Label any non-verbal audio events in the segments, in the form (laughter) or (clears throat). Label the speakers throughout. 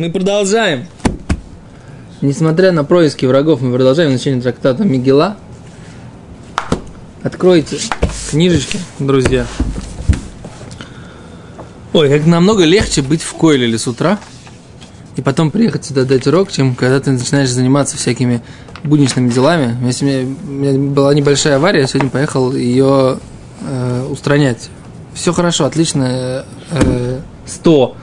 Speaker 1: мы продолжаем. Несмотря на происки врагов, мы продолжаем изучение трактата Мигела. Откройте книжечки, друзья. Ой, как намного легче быть в Койле с утра и потом приехать сюда дать урок, чем когда ты начинаешь заниматься всякими будничными делами. У меня, у меня была небольшая авария, я сегодня поехал ее э, устранять. Все хорошо, отлично. Э, 100.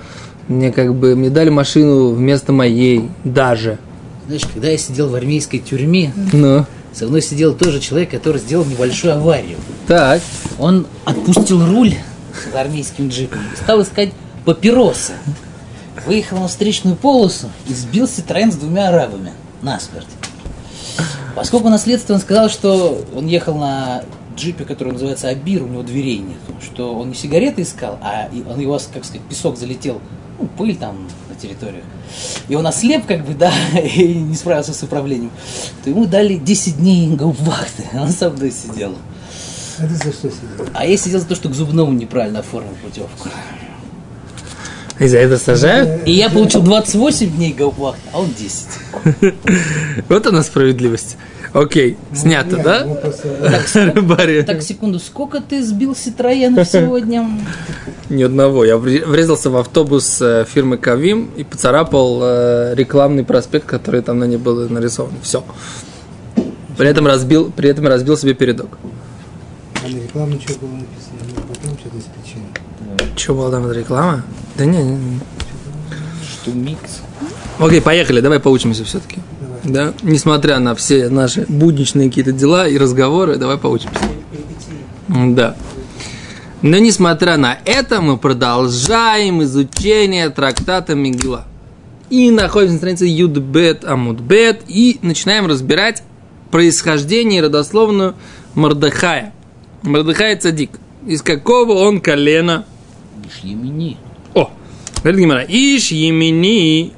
Speaker 1: Мне как бы мне дали машину вместо моей даже.
Speaker 2: Знаешь, когда я сидел в армейской тюрьме,
Speaker 1: Ну,
Speaker 2: со мной сидел тоже человек, который сделал небольшую аварию.
Speaker 1: так.
Speaker 2: Он отпустил руль с армейским джипом и стал искать папиросы. Выехал на встречную полосу и сбил Ситроен с двумя арабами насмерть. Поскольку наследство он сказал, что он ехал на джипе, который называется Абир, у него дверей нет, что он не сигареты искал, а он его, как сказать, песок залетел, ну, пыль там на территорию. И он ослеп, как бы, (laughs) да, и не справился с управлением. То ему дали 10 дней гаупвахты, он со мной сидел.
Speaker 3: А ты за что сидел?
Speaker 2: А я сидел за то, что к зубному неправильно оформил путевку.
Speaker 1: И за это сажают?
Speaker 2: И я получил 28 дней гаупвахты, а он 10. (laughs)
Speaker 1: Вот она справедливость. Окей, снято, да?
Speaker 3: ну. (laughs)
Speaker 2: Так, секунду, сколько ты сбил Ситроенов (laughs) сегодня?
Speaker 1: Ни одного. Я вре- врезался в автобус э, фирмы Кавим и поцарапал э, рекламный проспект, который там на ней был нарисован. Все. При этом разбил, при этом разбил себе передок.
Speaker 3: а на рекламе что было написано? Ну, потом что-то причиной.
Speaker 1: Что была там за реклама? Да не, не, не.
Speaker 2: Что микс?
Speaker 1: Окей, поехали, давай поучимся все-таки. Да, несмотря на все наши будничные какие-то дела и разговоры, давай поучимся. Да. Но несмотря на это, мы продолжаем изучение трактата Мигила. И находимся на странице Юдбет Амудбет и начинаем разбирать происхождение и родословную Мордыхая. Мордыхай Цадик. Из какого он колена?
Speaker 2: Емени.
Speaker 1: О, говорит Гимара, Иш Емини,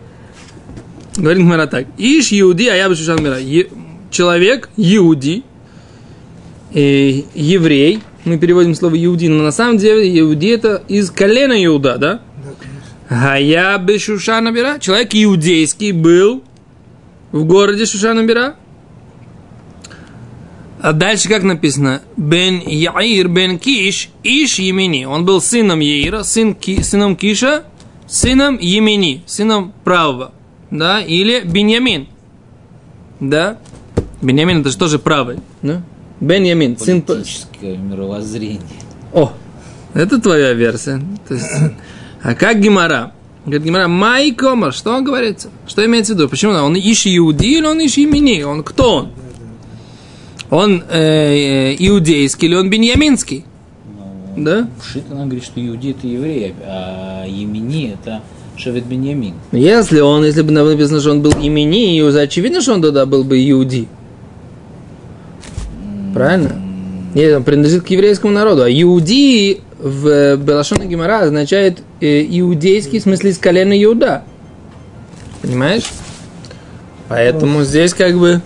Speaker 1: говорит Гимара так, Иш Иуди, а я бы Шушан Мира, человек, Иуди, э, еврей, мы переводим слово Иуди, но на самом деле Иуди это из колена Иуда, да? А я бы Шушана Бира, человек иудейский был в городе Шушана Бира. А дальше как написано? Бен Яир бен Киш, Иш Емини. Он был сыном Яира, сын Ки- сыном Киша, сыном Емини, сыном правого. Да? Или Беньямин. Да? Беньямин это же тоже правый. Да? Беньямин, сын...
Speaker 2: Политическое мировоззрение.
Speaker 1: о, это твоя версия. То есть, (clears throat) а как Гимара? Говорит Гимара, Май Комар, что он говорит? Что имеется в виду? Почему? Он ищ Иуди или он ищ имени? Он кто он? Он э, э, иудейский или он беньяминский?
Speaker 2: Ну,
Speaker 1: Да?
Speaker 2: Шит она говорит, что Иуди это еврей, а Емени это Шевет Беньямин.
Speaker 1: Если он, если бы написано, что он был имени, очевидно, что он тогда был бы иуди. Правильно? Нет, он принадлежит к еврейскому народу. А иуди в Белашона Гимара означает э, иудейский, в смысле из колена Иуда. Понимаешь? Поэтому здесь как бы...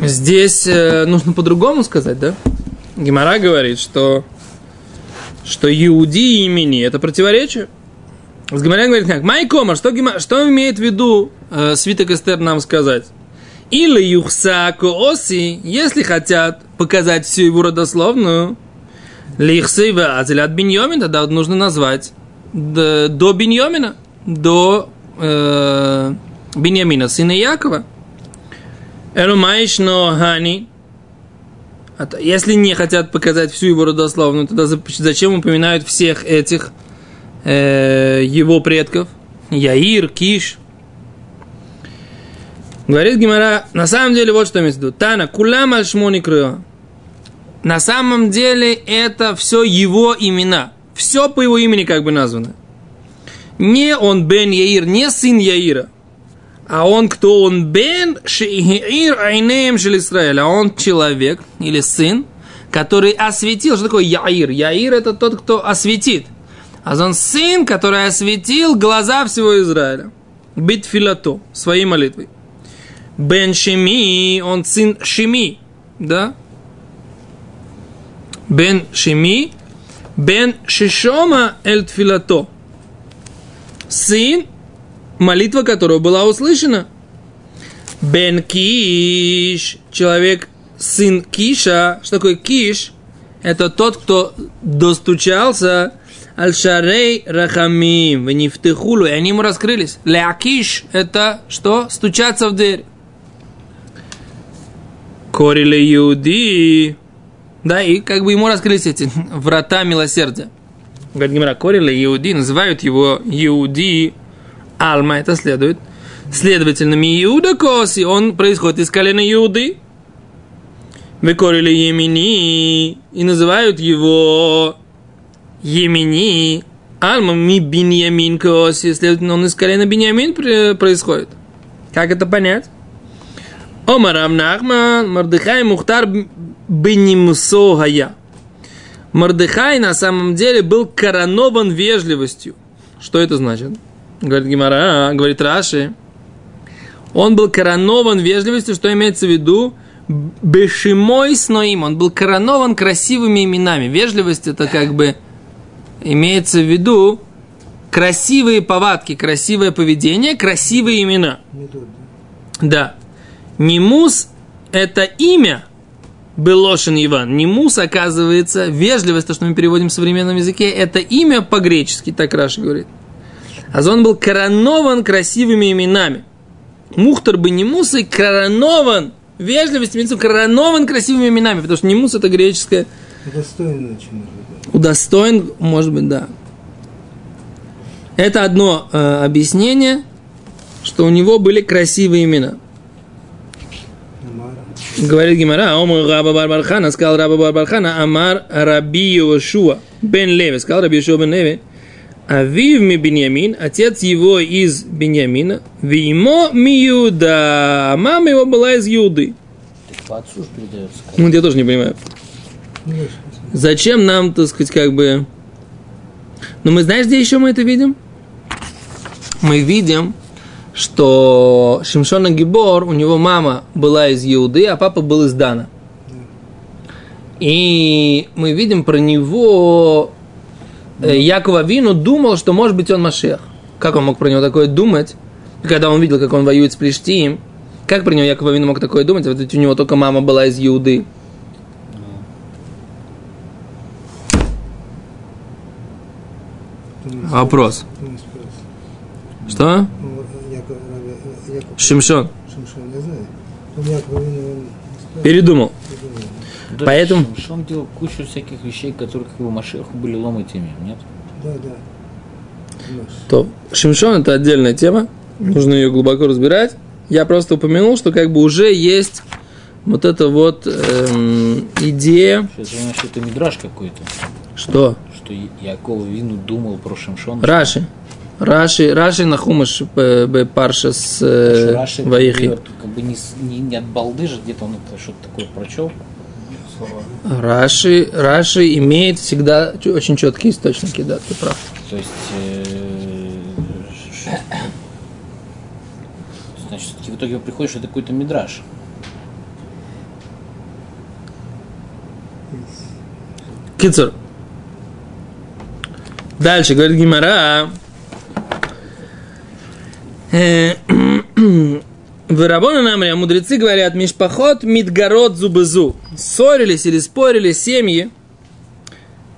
Speaker 1: Здесь э, нужно по-другому сказать, да? Гимара говорит, что что Иуди имени это противоречие. С Гимарян говорит как, Майкома, что, что имеет в виду э, свиток Эстер нам сказать? Или юхсаку оси, если хотят показать всю его родословную, лихсейва азелят биньомин, тогда нужно назвать д- до Биньомина, до э, Биньямина, сына Якова. Элумайш но хани. А Если не хотят показать всю его родословную, тогда за- зачем упоминают всех этих э, его предков? Яир, Киш. Говорит Гимара, на самом деле вот что имеется в виду. Тана, кулам аль шмони крыа. На самом деле это все его имена. Все по его имени как бы названо. Не он Бен Яир, не сын Яира. А он кто? Он Бен Шиир Айнеем Шел Исраэль. А он человек или сын, который осветил. Что такое Яир? Яир это тот, кто осветит. А он сын, который осветил глаза всего Израиля. Бит филато, своей молитвой. Бен Шими, он сын Шими, да? Бен Шими, Бен Шишома Эль Тфилато. сын, молитва которого была услышана. Бен Киш, человек, сын Киша. Что такое Киш? Это тот, кто достучался Аль-Шарей Рахамим, в Нифтехулу, и они ему раскрылись. Леакиш – это что? Стучаться в дверь. Корили Иуди. Да, и как бы ему раскрылись эти (laughs) врата милосердия. Говорит Гимара, Корили Иуди, называют его Иуди Алма, это следует. Следовательно, Иуда Коси, он происходит из колена Иуды. Векорили Емини, и называют его Емини, Альма ми Биньямин Коси, следовательно, он из колена Биньямин происходит. Как это понять? Омар Амнахман, Мардыхай Мухтар Бенимсогая. Мардыхай на самом деле был коронован вежливостью. Что это значит? Говорит Гимара, говорит Раши. Он был коронован вежливостью, что имеется в виду? Бешимой сноим. Он был коронован красивыми именами. Вежливость это как бы имеется в виду красивые повадки, красивое поведение, красивые имена. Да. Немус – это имя Белошин Иван. Немус, оказывается, вежливость, то, что мы переводим в современном языке, это имя по-гречески, так Раша говорит. А он был коронован красивыми именами. Мухтар бы Немус и коронован вежливость, виду коронован красивыми именами, потому что Немус – это греческое
Speaker 3: быть.
Speaker 1: удостоен, может быть, да. Это одно э, объяснение, что у него были красивые имена. Говорит Гимара, Омар Раба Барбархана, сказал Раба Барбархана, Амар Раби Йошуа бен Леви, сказал Раби Йошуа бен Леви, Авив ми Беньямин, отец его из Беньямина, Вимо ми Юда, мама его была из Юды.
Speaker 2: По отцу же передается.
Speaker 1: Ну, я тоже не понимаю. Зачем нам, так сказать, как бы... Ну, мы знаешь, где еще мы это видим? Мы видим, что Шимшона Гибор, у него мама была из Иуды, а папа был из Дана. И мы видим про него, Якова Вину думал, что может быть он Машех. Как он мог про него такое думать, когда он видел, как он воюет с Плештием? Как про него Якова Вину мог такое думать? Вот ведь у него только мама была из Иуды. Вопрос. Что? Шимшон. Передумал.
Speaker 2: Да,
Speaker 1: Поэтому-
Speaker 2: Что он делал кучу всяких вещей, которые к его Машеху были ломать-ими, нет?
Speaker 3: Да, да.
Speaker 1: То Шимшон это отдельная тема, нужно ее глубоко разбирать. Я просто упомянул, что как бы уже есть вот эта вот эм, идея,
Speaker 2: Сейчас я что это мидраж какой-то,
Speaker 1: что
Speaker 2: что Я- Яков Вину думал про Шимшона.
Speaker 1: Раши, Раши, Раши на хумаш э, парша с э,
Speaker 2: Раши
Speaker 1: Ваихи.
Speaker 2: как бы не, не, не от балды же, где-то он это что-то такое прочел.
Speaker 1: Раши, Раши имеет всегда очень четкие источники, да, ты прав.
Speaker 2: То есть, э, значит, все-таки в итоге приходит, что это какой-то мидраж.
Speaker 1: Кицур. Дальше говорит Гимара. (clears throat) Э, В Рабона Намре мудрецы говорят, Мишпахот Мидгород Зубезу. Ссорились или спорили семьи.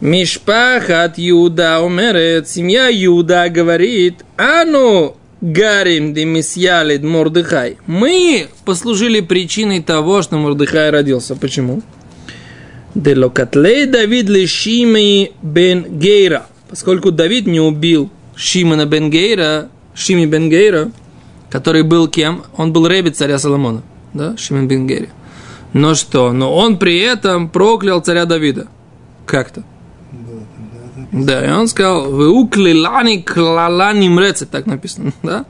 Speaker 1: Мишпахат Юда умерет. Семья Юда говорит, Ану Гарим Демисьялид Мордыхай. Мы послужили причиной того, что Мордыхай родился. Почему? Делокатлей Давид ли Шими бен Гейра. Поскольку Давид не убил Шимона бен Гейра, Шими бен Гейра, который был кем? Он был ребе царя Соломона. Да, Шимон бен Гейра. Но что? Но он при этом проклял царя Давида. Как-то.
Speaker 3: Да,
Speaker 1: и он сказал, вы уклилани клала нимрецет, так написано, (laughs) да?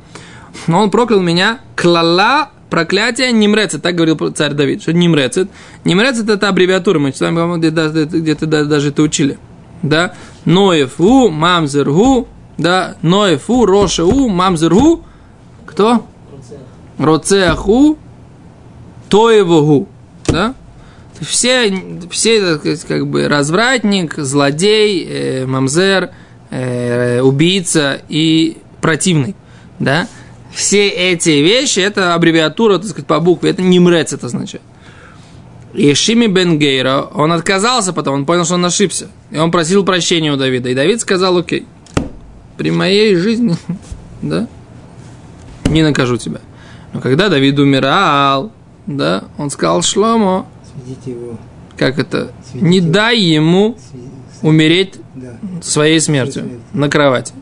Speaker 1: Но он проклял меня, клала проклятие нимрецет, так говорил царь Давид, что нимрецет. Нимрецет это аббревиатура, мы читаем, где-то, да- даже это учили, да? Ноефу, мамзергу, да? Ноефу, рошеу, мамзергу, кто? Роцеаху, тоевогу, да? все, все как бы развратник, злодей, э, мамзер, э, убийца и противный, да, все эти вещи, это аббревиатура, так сказать, по букве, это не мрец это означает. И Шими бен Гейра, он отказался потом, он понял, что он ошибся. И он просил прощения у Давида. И Давид сказал, окей, при моей жизни, (laughs) да, не накажу тебя. Но когда Давид умирал, да, он сказал Шломо,
Speaker 3: Сведите его.
Speaker 1: как это, не дай ему
Speaker 3: сви- с-
Speaker 1: умереть
Speaker 3: Да.
Speaker 1: своей смертью
Speaker 3: смертью.
Speaker 1: на кровати.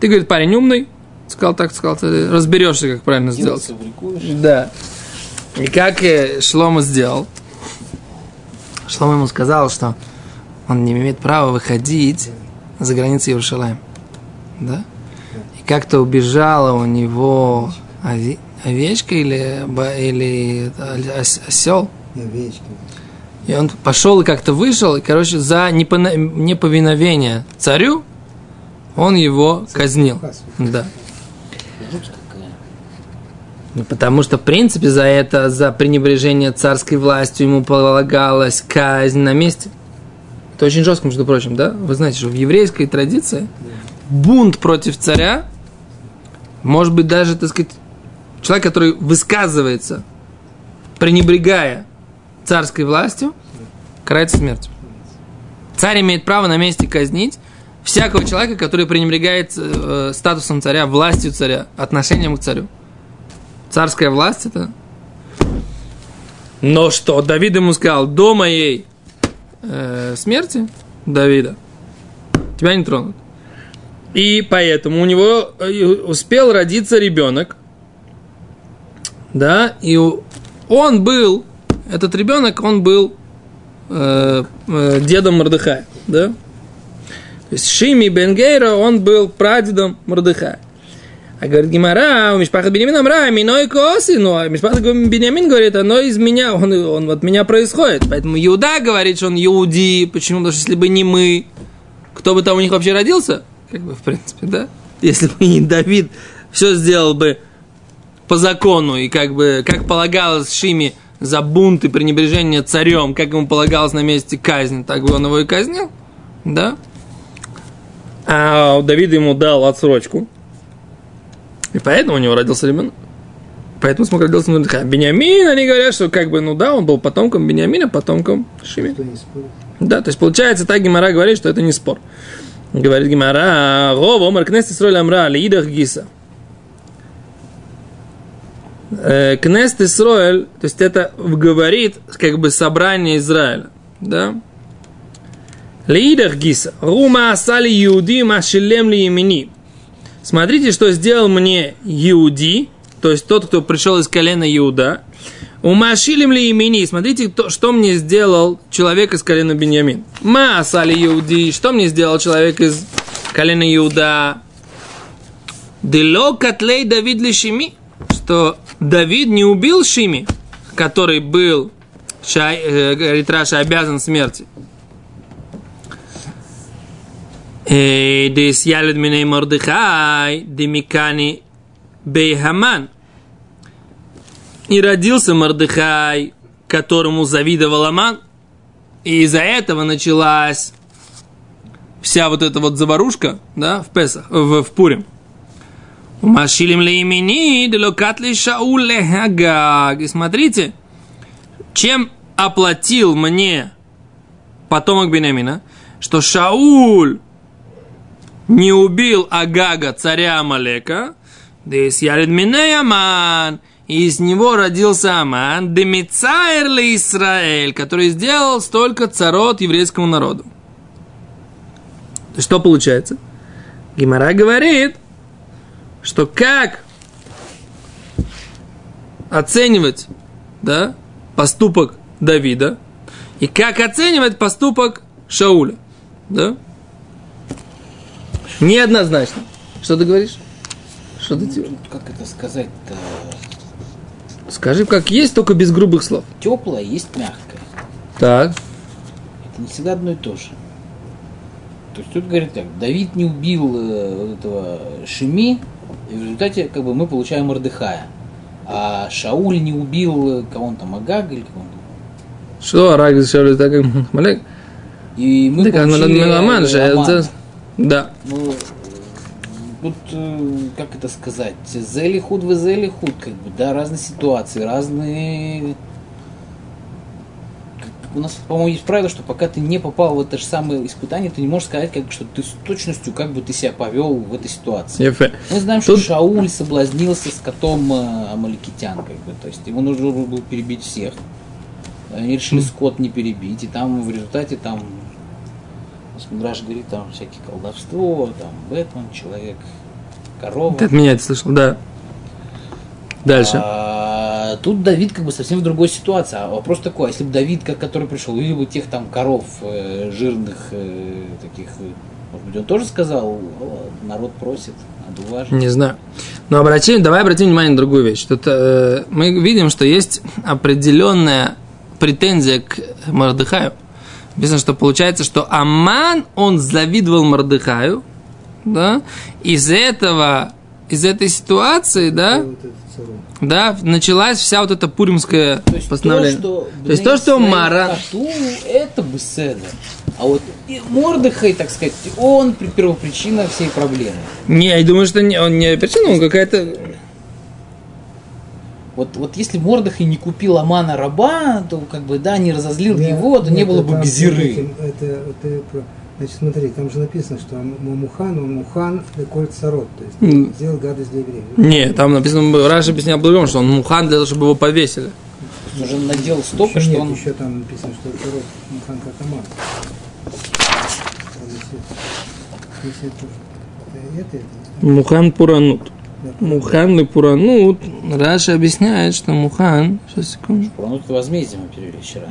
Speaker 1: Ты, говорит, парень умный, сказал так, сказал, ты разберешься, как правильно
Speaker 2: Дело
Speaker 1: сделать.
Speaker 2: сфабрикуешь.
Speaker 1: Да. И как э, Шлома сделал? Шлома ему сказал, что он не имеет права выходить за границы Иерушалаем. Да? Как-то убежала у него овечка или, или осел.
Speaker 3: И овечки.
Speaker 1: И он пошел и как-то вышел, и, короче, за неповиновение царю он его казнил. Да. Ну, потому что, в принципе, за это, за пренебрежение царской властью ему полагалась казнь на месте. Это очень жестко, между прочим, да? Вы знаете, что в еврейской традиции бунт против царя, может быть, даже, так сказать, человек, который высказывается, пренебрегая царской властью, карается смертью. Царь имеет право на месте казнить всякого человека, который пренебрегает э, статусом царя, властью царя, отношением к царю. Царская власть это. Но что? Давид ему сказал, до моей э, смерти, Давида, тебя не тронут. И поэтому у него э, успел родиться ребенок, да, и он был, этот ребенок, он был э, э, дедом Мордыхая, да. То есть Шими Бенгейра, он был прадедом Мордыхая. А говорит Гимара, у Мишпаха Бенямин Амра, миной коси, ну, а Мишпаха Бенямин говорит, оно из меня, он, он от меня происходит. Поэтому Иуда говорит, что он Иуди. Почему? Потому что если бы не мы, кто бы там у них вообще родился? Как бы, в принципе, да? Если бы не Давид все сделал бы по закону, и как бы, как полагалось Шиме за бунт и пренебрежение царем, как ему полагалось на месте казни, так бы он его и казнил, да? А Давид ему дал отсрочку, и поэтому у него родился ребенок. Поэтому смог родился Мордыхай. Бениамин, они говорят, что как бы, ну да, он был потомком Бениамина, потомком Шими. Да, то есть получается, так Гимара говорит, что это не спор. Говорит Гимара, Ров, Омар, Кнест Исроль Амра, Лиидах Гиса. Э, Кнест Исроэль, то есть это говорит как бы собрание Израиля, да? Лиидах Гиса. Рума асали Иуди машилем ли имени. Смотрите, что сделал мне Иуди, то есть тот, кто пришел из колена Иуда. Умашилим ли имени? Смотрите, кто- что мне сделал человек из колена Беньямин. Ма асали Иуди. Что мне сделал человек из колена Иуда? Дело котлей Давид ли Шими? Что Давид не убил Шими, который был, Шай- э, говорит Раша, обязан смерти. Э, Дес ялед миней Мордыхай, демикани бейхаман. И родился Мордыхай, которому завидовал Аман. И из-за этого началась вся вот эта вот заварушка, да, в Песах, в, в Пурим. Машилим ли имени, делокат ли Шаул лехагаг. И смотрите, чем оплатил мне потомок Бенемина, что Шауль не убил Агага, царя Амалека, да из Ярид Миней Аман, и из него родился Аман, Демицаэр ли Исраэль, который сделал столько царот еврейскому народу. Что получается? Гимара говорит, что как оценивать да, поступок Давида и как оценивать поступок Шауля. Да? Неоднозначно. Что ты говоришь? Что ты делаешь?
Speaker 2: Как это сказать-то?
Speaker 1: Скажи, как есть, только без грубых слов.
Speaker 2: Теплое есть мягкое.
Speaker 1: Так.
Speaker 2: Это не всегда одно и то же. То есть тут говорит так, Давид не убил э, вот этого Шими, и в результате как бы мы получаем Мордыхая. А Шауль не убил, э, кого он там, Агага или кого он там?
Speaker 1: Что, Раг, Шауля, так (laughs) Малек?
Speaker 2: И мы
Speaker 1: Так,
Speaker 2: получили
Speaker 1: Аман же,
Speaker 2: э, Амана.
Speaker 1: это- Да.
Speaker 2: Ну, тут, э, как это сказать, зели худ вы зели худ, как бы, да, разные ситуации, разные... У нас, по-моему, есть правило, что пока ты не попал в это же самое испытание, ты не можешь сказать, как, что ты с точностью, как бы ты себя повел в этой ситуации. Мы знаем, что
Speaker 1: Тут-
Speaker 2: Шауль соблазнился с котом э, Амаликитян, как бы, то есть ему нужно было перебить всех. Они решили скот не перебить, и там в результате там Смудраж говорит, там всякие колдовство, там Бэтмен, человек, корова.
Speaker 1: Ты от меня это слышал, да. Дальше.
Speaker 2: А, тут Давид как бы совсем в другой ситуации. А вопрос такой, а если бы Давид, как который пришел, увидел бы тех там коров э, жирных э, таких, э, может быть, он тоже сказал, «О, народ просит, надо уважить.
Speaker 1: Не знаю. Но обратим, давай обратим внимание на другую вещь. Тут э, мы видим, что есть определенная претензия к Мордыхаю. Написано, что получается, что Аман, он завидовал Мордыхаю, да, из этого, из этой ситуации, да,
Speaker 3: Вот
Speaker 1: да, началась вся вот эта пуримская
Speaker 2: То есть
Speaker 1: постановление.
Speaker 2: то, что,
Speaker 1: То есть то, что Мара...
Speaker 2: Коту, это бы седа. А вот Мордыхай, так сказать, он при- первопричина всей проблемы.
Speaker 1: Не, я думаю, что не, он не причина, он какая-то...
Speaker 2: Вот, вот если Мордыхай не купил Амана раба, то как бы, да, не разозлил
Speaker 3: Да,
Speaker 2: его, то не
Speaker 3: нет,
Speaker 2: было бы гзиры.
Speaker 3: Это, это Значит, смотри, там же написано, что Мамухан, он Мухан Леколь Царот, то есть
Speaker 1: М.
Speaker 3: сделал гадость для евреев.
Speaker 1: Не, там написано, Раша объяснял по-другому, что он мухан для того, чтобы его повесили.
Speaker 2: Уже надел стопы,
Speaker 3: Еще
Speaker 2: что
Speaker 3: нет,
Speaker 2: он...
Speaker 3: еще там написано, что Царот Мухан как Аман. Вот если-
Speaker 1: Мухан Пуранут.
Speaker 3: да.
Speaker 1: Мухан и Пуранут. Раша объясняет, что Мухан... Сейчас, секунду.
Speaker 2: Ну, это возмездие мы перевели вчера.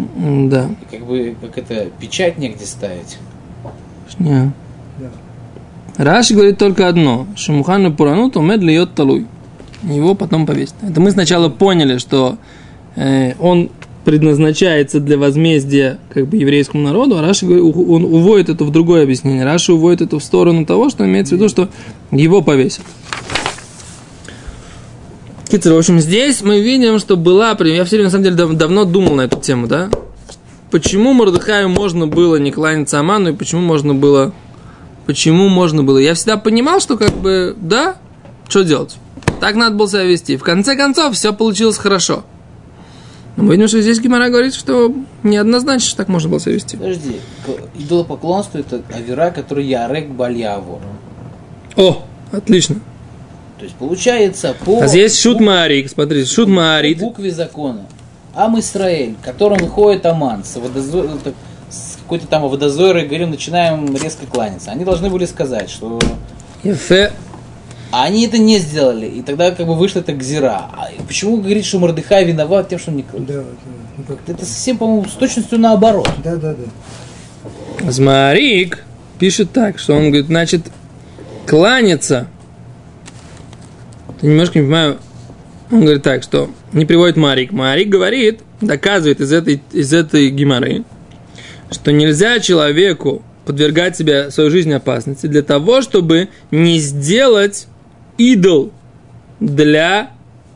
Speaker 1: Да.
Speaker 2: И как бы, как это, печать негде ставить.
Speaker 1: Не.
Speaker 3: Да.
Speaker 1: Раши говорит только одно, что Мухан и Пуранут умед льет талуй. Его потом повесят. Это мы сначала поняли, что э, он предназначается для возмездия как бы еврейскому народу, а Раши он уводит это в другое объяснение. Раши уводит это в сторону того, что имеется в виду, что его повесят. Китер, в общем, здесь мы видим, что была... Я все время, на самом деле, дав- давно думал на эту тему, да? Почему Мордыхаю можно было не кланяться Аману, и почему можно было... Почему можно было? Я всегда понимал, что как бы, да, что делать? Так надо было себя вести. В конце концов, все получилось хорошо. Но мы видим, что здесь Гимара говорит, что неоднозначно что так можно было себя вести.
Speaker 2: Подожди, идолопоклонство это авера, который ярек бальявор.
Speaker 1: О, отлично.
Speaker 2: То есть получается по,
Speaker 1: А здесь шут Маарик, смотри, шут
Speaker 2: по
Speaker 1: Маарит.
Speaker 2: букве закона. Ам Исраэль, к которому ходит Аман, с, водозо- с какой-то там водозорой, говорим, начинаем резко кланяться. Они должны были сказать, что
Speaker 1: Ефе.
Speaker 2: А они это не сделали, и тогда как бы вышло это гзира. А почему говорит, что Мордыхай виноват тем, что он не кланяется?
Speaker 3: Да, как-
Speaker 2: Это совсем, по-моему, с точностью наоборот.
Speaker 3: да, да, да.
Speaker 1: Змарик пишет так, что он говорит, значит, кланяться. Немножко не понимаю. Он говорит так, что не приводит Марик. Марик говорит, доказывает из этой, из этой геморы, что нельзя человеку подвергать себя свою жизнь опасности для того, чтобы не сделать идол для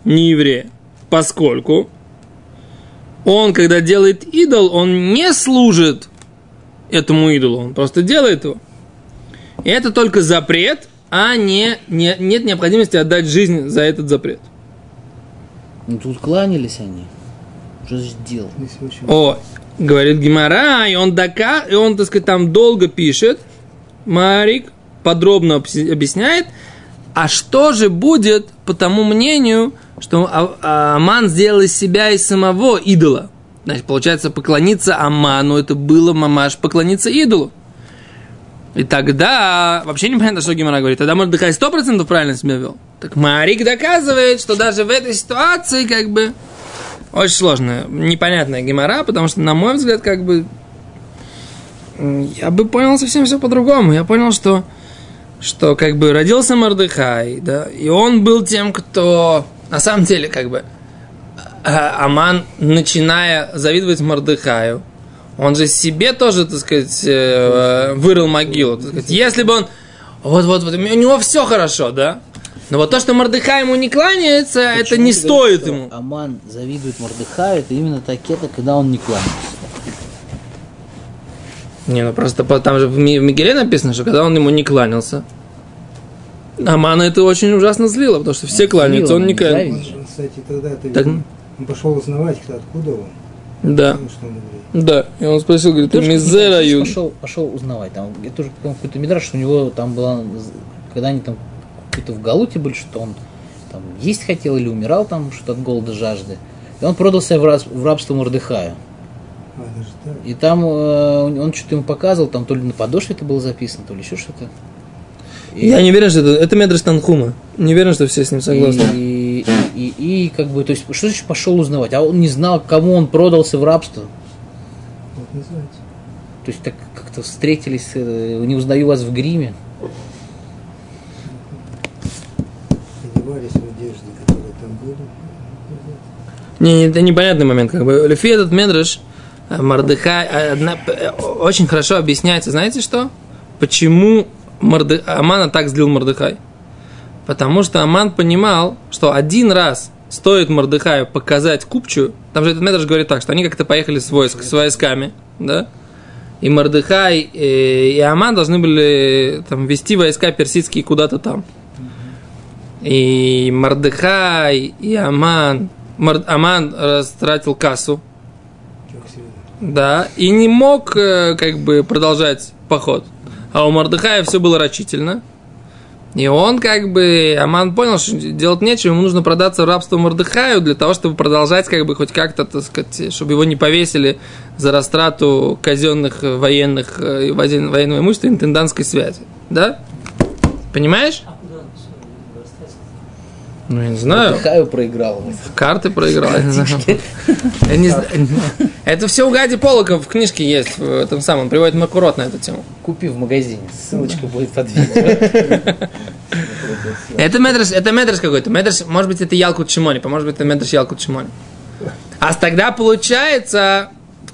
Speaker 1: нееврея. Поскольку он, когда делает идол, он не служит этому идолу, он просто делает его. И это только запрет, а не, не, нет необходимости отдать жизнь за этот запрет.
Speaker 2: Ну тут кланялись они. Что же делал?
Speaker 1: О, говорит Гимара, и он, дока, и он, так сказать, там долго пишет, Марик подробно объяс- объясняет, а что же будет, по тому мнению, что А- А- Аман сделал из себя и самого идола. Значит, получается, поклониться Аману, это было мамаш поклониться идолу. И тогда вообще непонятно, что Гимара говорит. Тогда Мордыхай сто процентов правильно себя вел. Так Марик доказывает, что даже в этой ситуации как бы очень сложная, непонятная гемора, потому что, на мой взгляд, как бы я бы понял совсем все по-другому. Я понял, что, что как бы родился Мордыхай, да, и он был тем, кто на самом деле как бы а- Аман, начиная завидовать Мордыхаю, он же себе тоже, так сказать, э, вырыл могилу. Так сказать. Если бы он... Вот-вот, вот, у него все хорошо, да? Но вот то, что Мордыхай ему не кланяется, это
Speaker 2: Почему
Speaker 1: не
Speaker 2: ты говоришь,
Speaker 1: стоит
Speaker 2: что
Speaker 1: ему.
Speaker 2: Аман завидует Мордыхаю, это именно такета, когда он не кланяется.
Speaker 1: Не, ну просто там же в Ми- в Мигеле написано, что когда он ему не кланялся, Амана это очень ужасно злило, потому что все кланяются, он не кланяется.
Speaker 3: Он, кстати, тогда ты
Speaker 1: Так.
Speaker 3: он пошел узнавать, кто откуда он.
Speaker 1: Да,
Speaker 3: что он
Speaker 1: да. И он спросил, говорит, ты мизера юд.
Speaker 2: Пошел, пошел узнавать. Там, я тоже какой-то мидраж, что у него там была, когда они там какой-то в Галуте были, что он там есть хотел или умирал там что-то от голода, жажды. И он продался в, раб- в рабство Мордыхаю.
Speaker 3: А.
Speaker 2: И там э, он что-то ему показывал, там то ли на подошве это было записано, то ли еще что-то. И-
Speaker 1: Я не уверен, что это, это Медреш Танхума. Не уверен, что все с ним согласны.
Speaker 2: И, и, как бы, то есть, что значит пошел узнавать? А он не знал, кому он продался в рабство.
Speaker 3: Вот называется.
Speaker 2: То есть так как-то встретились, э, не узнаю вас в гриме.
Speaker 3: Одевались в одежды, которые там были.
Speaker 1: Не, не, это непонятный момент. Как бы. Лефи этот Медреш, э, Мардыхай, э, одна- очень хорошо объясняется. Знаете что? Почему Морды... Амана так злил Мордыхай? Потому что Аман понимал, что один раз стоит Мордыхаю показать купчу, там же этот Медреш говорит так, что они как-то поехали с, войск, с войсками, да? И Мордыхай э, и Аман должны были там, вести войска персидские куда-то там. И Мордыхай, и Аман. Мор- Аман растратил кассу, да, и не мог э, как бы продолжать поход. А у Мордыхая все было рачительно. И он как бы, Аман понял, что делать нечего, ему нужно продаться в рабство Мордыхаю для того, чтобы продолжать как бы хоть как-то, так сказать, чтобы его не повесили за растрату казенных военных, э, воен- военного имущества интендантской связи. Да? Понимаешь? Ну, я не знаю.
Speaker 2: Мордыхаю проиграл.
Speaker 1: В карты проиграл. Это все у Гади Полока в книжке есть, в этом самом, приводит Макурот на эту тему.
Speaker 2: Купи в магазине. Ссылочка будет под видео. (laughs)
Speaker 1: Это Медрес, это Медрес какой-то. Медрес, может быть, это Ялкут Шимони, может быть, это Медрес Ялкут Шимони. А тогда получается,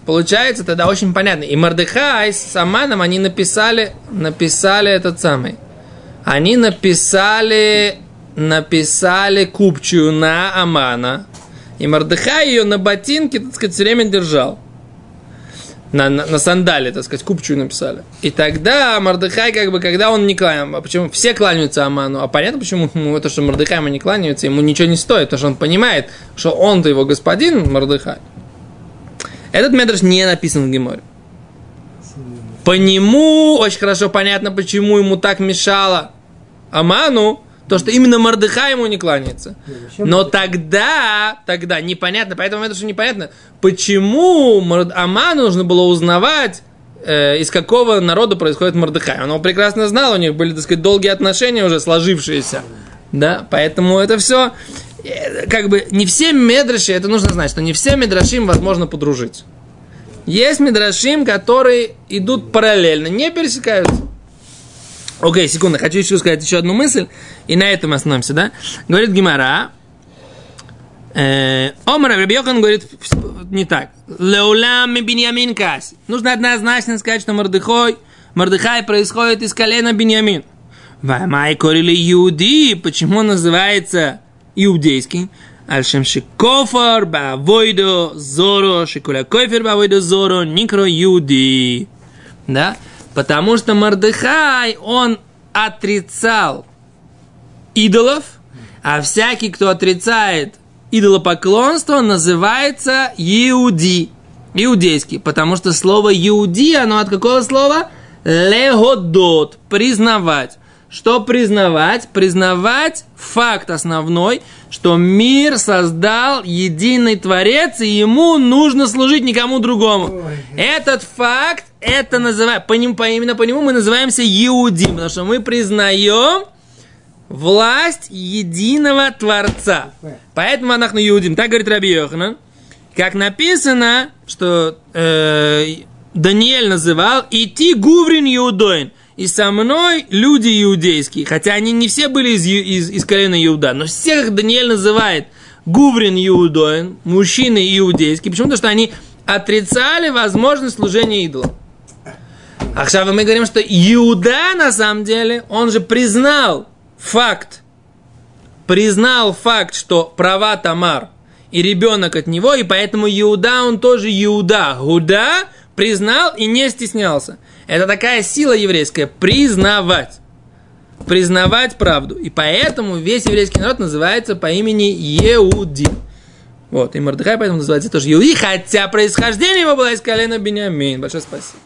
Speaker 1: получается тогда очень понятно. И Мордыхай с Аманом, они написали, написали этот самый. Они написали, написали купчую на Амана. И Мордыхай ее на ботинке, так сказать, все время держал. На, на, на сандале, так сказать, купчую написали. И тогда Мордыхай, как бы, когда он не кланяется, почему все кланяются Аману, а понятно, почему ему это, что Мордыхай ему не кланяется, ему ничего не стоит, потому что он понимает, что он-то его господин, Мордыхай. Этот медраж не написан в Геморе. По нему очень хорошо понятно, почему ему так мешало Аману, то, что именно Мордыхай ему не кланяется. Но тогда, тогда непонятно, поэтому это что непонятно, почему Аману нужно было узнавать, э, из какого народа происходит Мордыхай. Он его прекрасно знал, у них были, так сказать, долгие отношения уже сложившиеся. Да, поэтому это все, как бы, не все медраши, это нужно знать, что не все медрашим возможно подружить. Есть медрашим, которые идут параллельно, не пересекаются. Окей, секунду, хочу еще сказать еще одну мысль, и на этом остановимся, да? Говорит Гимара, э, Омар Рабьехан говорит не так. Леулам Беньямин Каси. Нужно однозначно сказать, что Мордыхой, Мордыхай происходит из колена Беньямин. Ваймай корили Иуди. Почему он называется иудейский? Альшем Шикофар Бавойдо Зоро Шикуля Кофер Бавойдо Зоро Никро Иуди. Да? Потому что Мордыхай, он отрицал идолов, а всякий, кто отрицает идолопоклонство, называется иуди, иудейский, потому что слово иуди, оно от какого слова? Легодот, признавать. Что признавать? Признавать факт основной, что мир создал единый Творец, и ему нужно служить никому другому. Этот факт, это называют, по нему, по, именно по нему мы называемся Иудим, потому что мы признаем власть единого Творца. Поэтому анахну Иудим. Так говорит Раби Йоханан. Как написано, что э, Даниэль называл «Идти гуврин иудоин». И со мной люди иудейские, хотя они не все были из, из, из колена Иуда, но всех Даниэль называет Гуврин Иудоин, мужчины иудейские. Почему? Потому что они отрицали возможность служения идолам. А сейчас мы говорим, что Иуда на самом деле, он же признал факт, признал факт, что права Тамар и ребенок от него, и поэтому Иуда, он тоже Иуда. Гуда признал и не стеснялся. Это такая сила еврейская, признавать. признавать правду. И поэтому весь еврейский народ называется по имени Еуди. Вот, и Мордыхай поэтому называется тоже Еуди, хотя происхождение его было из колена Бениамин. Большое спасибо.